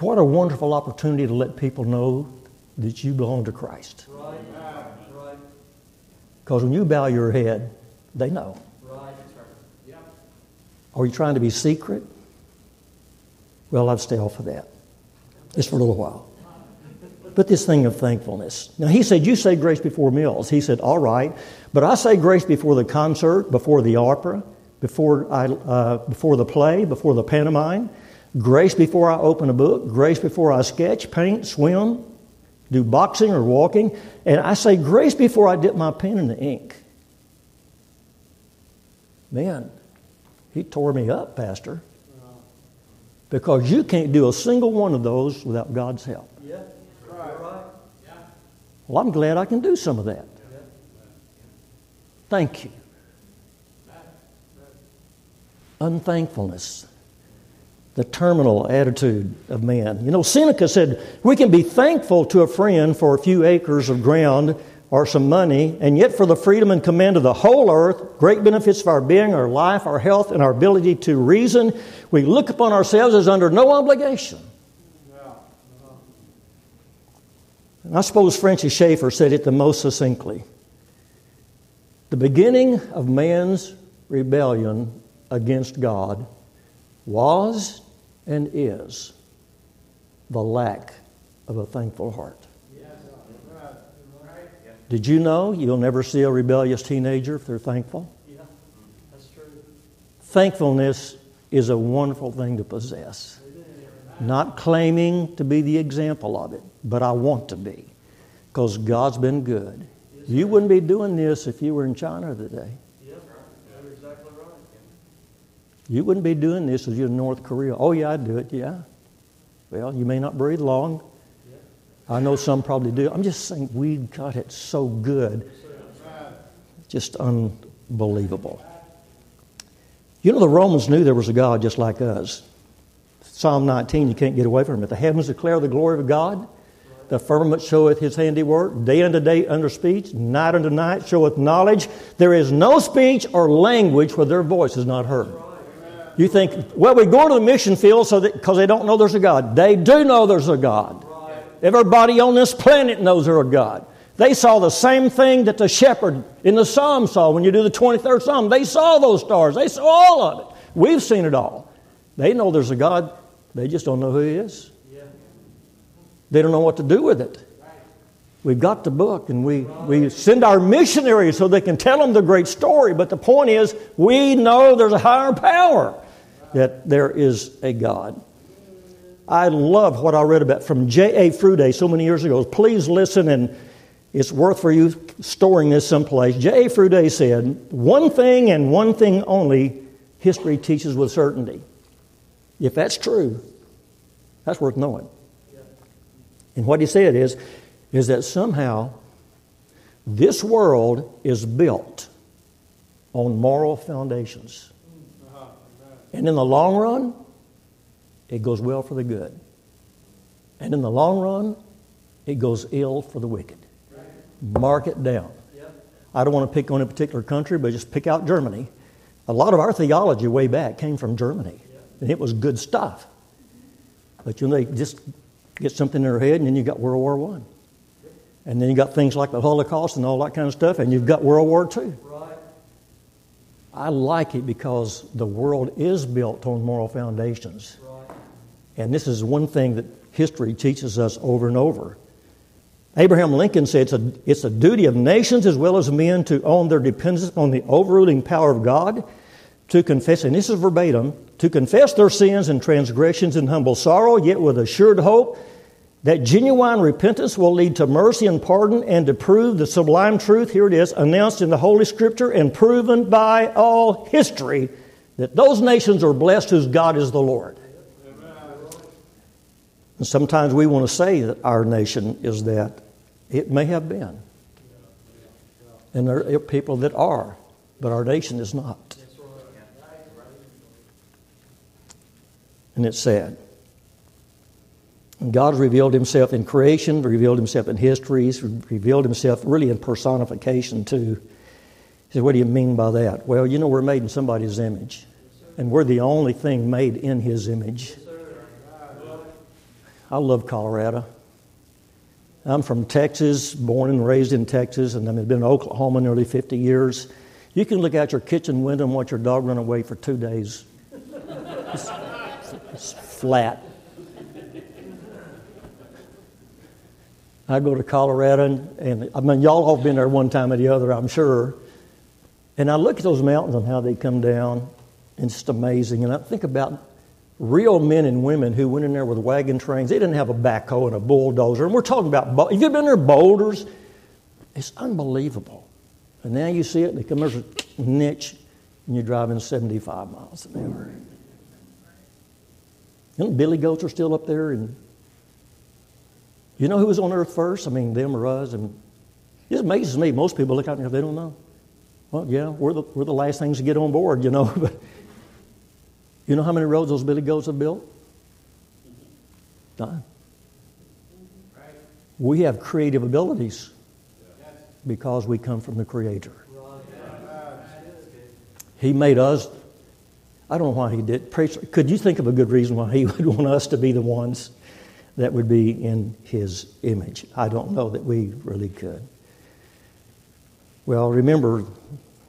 What a wonderful opportunity to let people know that you belong to Christ. Because when you bow your head, they know. Are you trying to be secret? Well, I'd stay off of that just for a little while. But this thing of thankfulness. Now, he said, You say grace before meals. He said, All right, but I say grace before the concert, before the opera, before, I, uh, before the play, before the pantomime, grace before I open a book, grace before I sketch, paint, swim, do boxing or walking, and I say grace before I dip my pen in the ink. Man, he tore me up, Pastor. Because you can't do a single one of those without God's help. Yeah. Right. Well, I'm glad I can do some of that. Thank you. Unthankfulness, the terminal attitude of man. You know, Seneca said, We can be thankful to a friend for a few acres of ground or some money, and yet for the freedom and command of the whole earth, great benefits of our being, our life, our health, and our ability to reason, we look upon ourselves as under no obligation. And I suppose Francis Schaeffer said it the most succinctly. The beginning of man's rebellion against God was and is the lack of a thankful heart. Did you know you'll never see a rebellious teenager if they're thankful? Yeah, that's true. Thankfulness is a wonderful thing to possess. Not claiming to be the example of it, but I want to be because God's been good. You wouldn't be doing this if you were in China today. You're exactly right. You wouldn't be doing this if you're in North Korea. Oh, yeah, I'd do it, yeah. Well, you may not breathe long, I know some probably do. I'm just saying we've got it so good. Just unbelievable. You know, the Romans knew there was a God just like us. Psalm 19, you can't get away from it. The heavens declare the glory of God. The firmament showeth his handiwork. Day unto day under speech, night unto night showeth knowledge. There is no speech or language where their voice is not heard. You think, well, we go to the mission field so because they don't know there's a God. They do know there's a God. Everybody on this planet knows there's a God. They saw the same thing that the shepherd in the psalm saw when you do the 23rd psalm. They saw those stars. They saw all of it. We've seen it all. They know there's a God. They just don't know who He is. They don't know what to do with it. We've got the book and we, we send our missionaries so they can tell them the great story. But the point is, we know there's a higher power, that there is a God. I love what I read about from J.A. Froude so many years ago. Please listen, and it's worth for you storing this someplace. J.A. Froude said, One thing and one thing only history teaches with certainty. If that's true, that's worth knowing. And what he said is, is that somehow this world is built on moral foundations. And in the long run, it goes well for the good. And in the long run, it goes ill for the wicked. Mark it down. I don't want to pick on a particular country, but just pick out Germany. A lot of our theology way back came from Germany, and it was good stuff. But you know, they just get something in their head, and then you got World War One, and then you got things like the Holocaust and all that kind of stuff, and you've got World War Two. I like it because the world is built on moral foundations. And this is one thing that history teaches us over and over. Abraham Lincoln said it's a, it's a duty of nations as well as men to own their dependence on the overruling power of God, to confess, and this is verbatim, to confess their sins and transgressions in humble sorrow, yet with assured hope that genuine repentance will lead to mercy and pardon and to prove the sublime truth, here it is, announced in the Holy Scripture and proven by all history, that those nations are blessed whose God is the Lord. And sometimes we want to say that our nation is that. It may have been. And there are people that are, but our nation is not. And it's sad. God has revealed himself in creation, revealed himself in history, he's revealed himself really in personification too. He said, What do you mean by that? Well, you know, we're made in somebody's image, and we're the only thing made in his image. I love Colorado. I'm from Texas, born and raised in Texas, and I've been in Oklahoma nearly 50 years. You can look out your kitchen window and watch your dog run away for two days. It's, it's flat. I go to Colorado, and, and, I mean, y'all have been there one time or the other, I'm sure. And I look at those mountains and how they come down, and it's just amazing. And I think about real men and women who went in there with wagon trains. They didn't have a backhoe and a bulldozer. And we're talking about, have you been there, boulders? It's unbelievable. And now you see it, they come there's a niche, and you're driving 75 miles an hour. Know, billy goats are still up there. And you know who was on earth first? I mean, them or us. And it amazes me. Most people look out there, they don't know. Well, yeah, we're the, we're the last things to get on board, you know. But you know how many roads those billy goats have built? None. We have creative abilities because we come from the Creator. He made us. I don't know why He did. Could you think of a good reason why He would want us to be the ones that would be in His image? I don't know that we really could. Well, remember,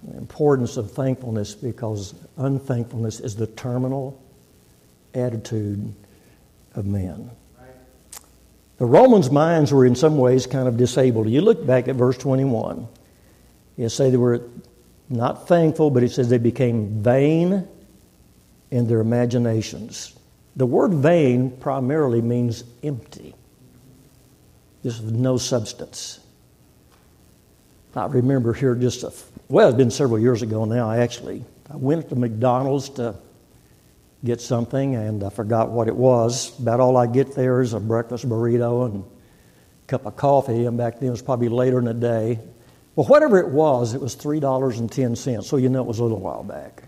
the importance of thankfulness because unthankfulness is the terminal attitude of man. The Romans' minds were in some ways kind of disabled. You look back at verse 21. You say they were not thankful, but it says they became vain in their imaginations. The word vain primarily means empty, just no substance. I remember here just a well, it's been several years ago now, I actually. I went to McDonald's to get something, and I forgot what it was. About all I get there is a breakfast burrito and a cup of coffee, and back then it was probably later in the day. Well, whatever it was, it was $3.10, so you know it was a little while back.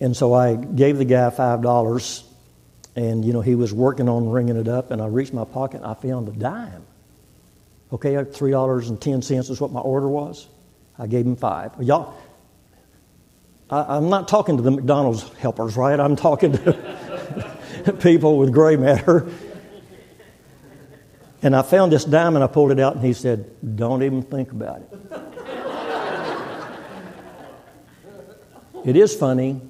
And so I gave the guy $5, and, you know, he was working on ringing it up, and I reached my pocket and I found a dime. Okay, $3.10 is what my order was. I gave him five. Y'all, I, am not talking to the McDonald's helpers, right? I'm talking to people with gray matter. And I found this dime and I pulled it out, and he said, Don't even think about it. it is funny.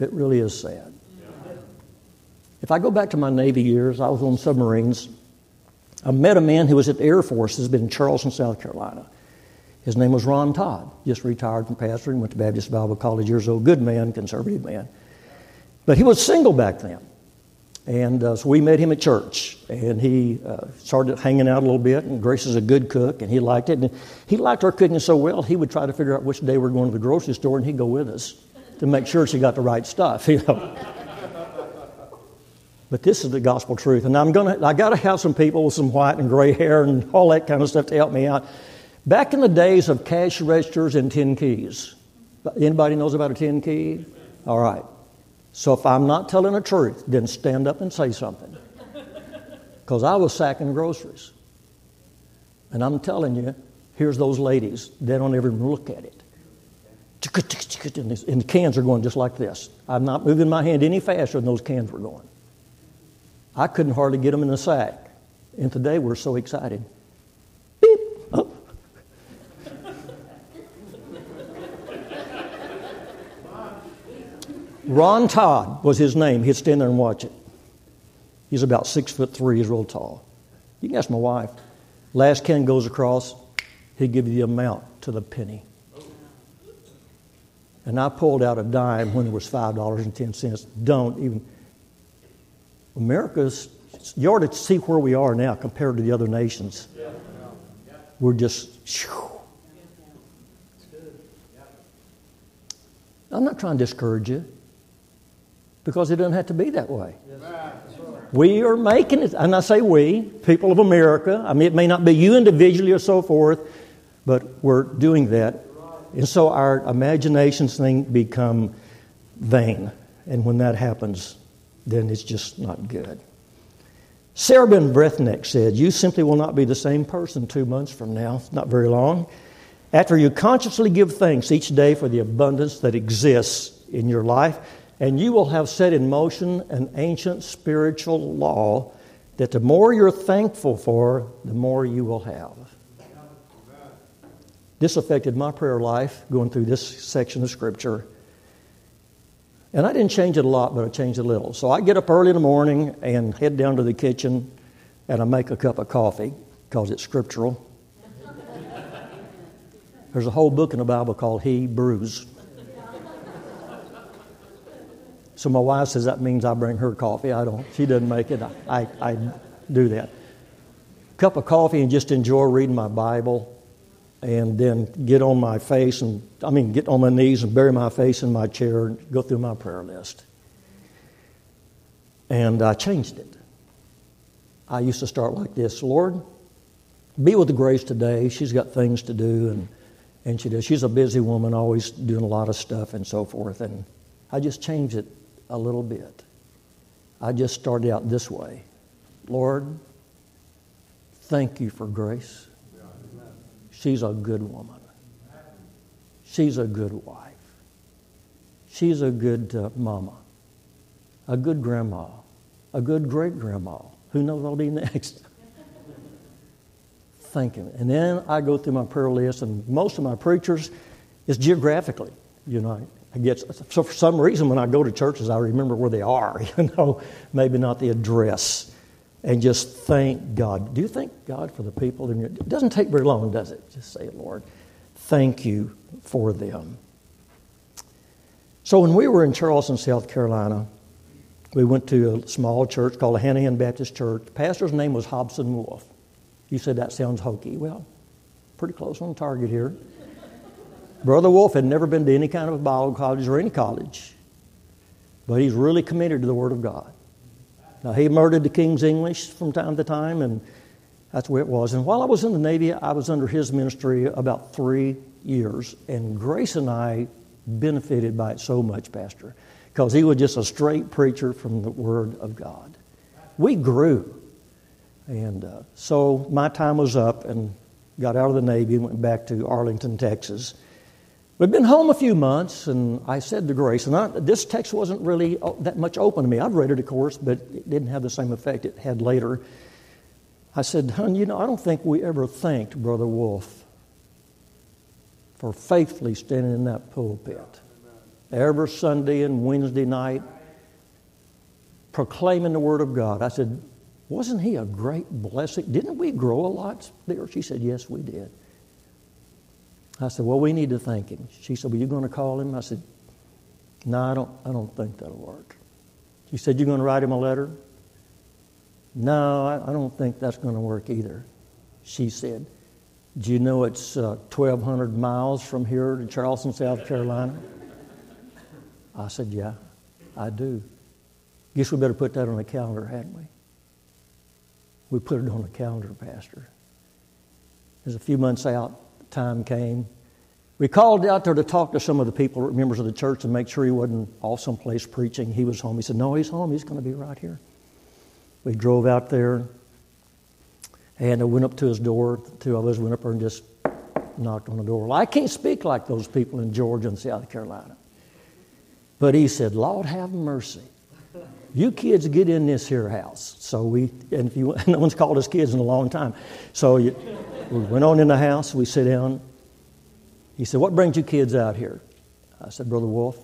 It really is sad. If I go back to my Navy years, I was on submarines. I met a man who was at the Air Force, has been in Charleston, South Carolina. His name was Ron Todd, just retired from pastoring, went to Baptist Bible College years old, good man, conservative man. But he was single back then. And uh, so we met him at church, and he uh, started hanging out a little bit. And Grace is a good cook, and he liked it. And he liked our cooking so well, he would try to figure out which day we are going to the grocery store, and he'd go with us to make sure she got the right stuff. You know. but this is the gospel truth, and I'm gonna. I got to have some people with some white and gray hair and all that kind of stuff to help me out. Back in the days of cash registers and 10 keys, anybody knows about a 10 key? All right. So if I'm not telling the truth, then stand up and say something. Because I was sacking groceries. And I'm telling you, here's those ladies. They don't even look at it. And the cans are going just like this. I'm not moving my hand any faster than those cans were going. I couldn't hardly get them in the sack. And today we're so excited. Beep. Ron Todd was his name. He'd stand there and watch it. He's about six foot three. He's real tall. You can ask my wife. Last can goes across, he'd give you the amount to the penny. And I pulled out a dime when it was $5.10. Don't even. America's, you ought to see where we are now compared to the other nations. We're just, I'm not trying to discourage you because it doesn't have to be that way. We are making it, and I say we, people of America. I mean, it may not be you individually or so forth, but we're doing that. And so our imaginations thing become vain. And when that happens, then it's just not good. Sarah Ban Breathnach said, You simply will not be the same person two months from now, not very long. After you consciously give thanks each day for the abundance that exists in your life, and you will have set in motion an ancient spiritual law that the more you're thankful for, the more you will have. This affected my prayer life going through this section of Scripture. And I didn't change it a lot, but I changed a little. So I get up early in the morning and head down to the kitchen and I make a cup of coffee because it's scriptural. There's a whole book in the Bible called Hebrews. So my wife says that means I bring her coffee. I don't. She doesn't make it. I, I, I do that. Cup of coffee and just enjoy reading my Bible, and then get on my face and I mean get on my knees and bury my face in my chair and go through my prayer list. And I changed it. I used to start like this: Lord, be with Grace today. She's got things to do, and and she does. She's a busy woman, always doing a lot of stuff and so forth. And I just changed it a little bit. I just started out this way Lord, thank you for grace. She's a good woman. She's a good wife. She's a good uh, mama, a good grandma, a good great grandma. Who knows what'll be next? Thinking. And then I go through my prayer list, and most of my preachers is geographically, you know, I get so for some reason when I go to churches, I remember where they are. You know, maybe not the address, and just thank God. Do you thank God for the people? In your, it doesn't take very long, does it? Just say, Lord, thank you for them. So when we were in Charleston, South Carolina, we went to a small church called the Hanahan Baptist Church. The pastor's name was Hobson Wolf. You said that sounds hokey. Well, pretty close on target here. Brother Wolf had never been to any kind of a Bible college or any college, but he's really committed to the Word of God. Now, he murdered the King's English from time to time, and that's where it was. And while I was in the Navy, I was under his ministry about three years, and Grace and I benefited by it so much, Pastor, because he was just a straight preacher from the Word of God. We grew. And uh, so my time was up and got out of the Navy and went back to Arlington, Texas. We'd been home a few months, and I said to Grace, and I, this text wasn't really uh, that much open to me. I'd read it, of course, but it didn't have the same effect it had later. I said, Hon, you know, I don't think we ever thanked Brother Wolf for faithfully standing in that pulpit every Sunday and Wednesday night proclaiming the Word of God. I said, Wasn't he a great blessing? Didn't we grow a lot there? She said, Yes, we did. I said, Well, we need to thank him. She said, Well, you going to call him? I said, No, I don't, I don't think that'll work. She said, You're going to write him a letter? No, I, I don't think that's going to work either. She said, Do you know it's uh, 1,200 miles from here to Charleston, South Carolina? I said, Yeah, I do. Guess we better put that on the calendar, hadn't we? We put it on the calendar, Pastor. It was a few months out, time came. We called out there to talk to some of the people, members of the church, and make sure he wasn't off someplace preaching. He was home. He said, No, he's home. He's going to be right here. We drove out there, and I went up to his door. Two of us went up there and just knocked on the door. Well, I can't speak like those people in Georgia and South Carolina. But he said, Lord, have mercy. You kids get in this here house. So we, and if you, no one's called us kids in a long time. So you, we went on in the house, we sit down. He said, What brings you kids out here? I said, Brother Wolf,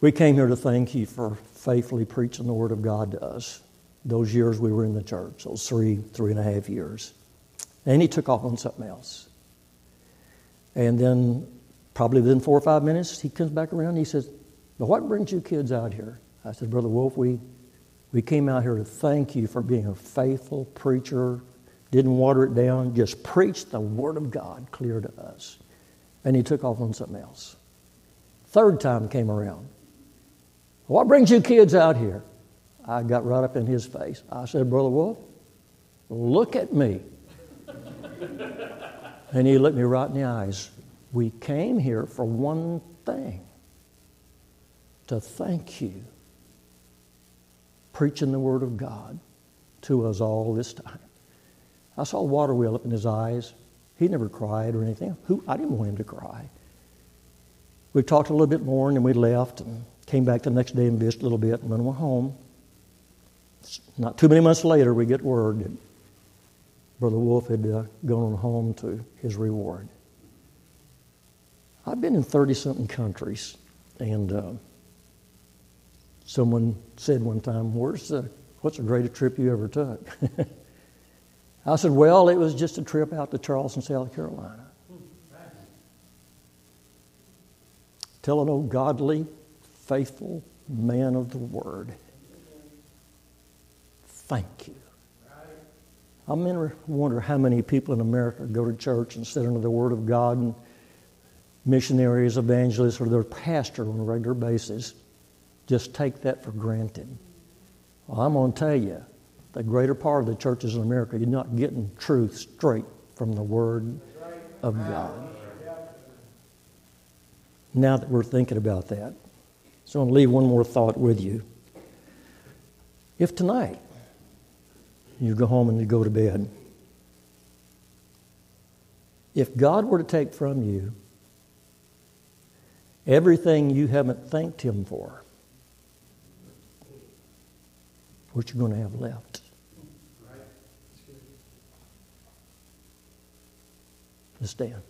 we came here to thank you for faithfully preaching the Word of God to us those years we were in the church, those three, three and a half years. And he took off on something else. And then, probably within four or five minutes, he comes back around and he says, But what brings you kids out here? I said, Brother Wolf, we, we came out here to thank you for being a faithful preacher, didn't water it down, just preached the Word of God clear to us. And he took off on something else. Third time came around. What brings you kids out here? I got right up in his face. I said, Brother Wolf, look at me. and he looked me right in the eyes. We came here for one thing to thank you preaching the Word of God to us all this time. I saw water well up in his eyes. He never cried or anything. Who, I didn't want him to cry. We talked a little bit more and then we left and came back the next day and visited a little bit and then went home. Not too many months later, we get word that Brother Wolf had uh, gone home to his reward. I've been in 30 something countries and uh, Someone said one time, Where's the, What's the greatest trip you ever took? I said, Well, it was just a trip out to Charleston, South Carolina. Tell an old godly, faithful man of the Word, thank you. I wonder how many people in America go to church and sit under the Word of God and missionaries, evangelists, or their pastor on a regular basis just take that for granted. Well, I'm going to tell you, the greater part of the churches in America, you're not getting truth straight from the Word of God. Now that we're thinking about that, so I'm going to leave one more thought with you. If tonight you go home and you go to bed, if God were to take from you everything you haven't thanked Him for, what you're going to have left. Stand.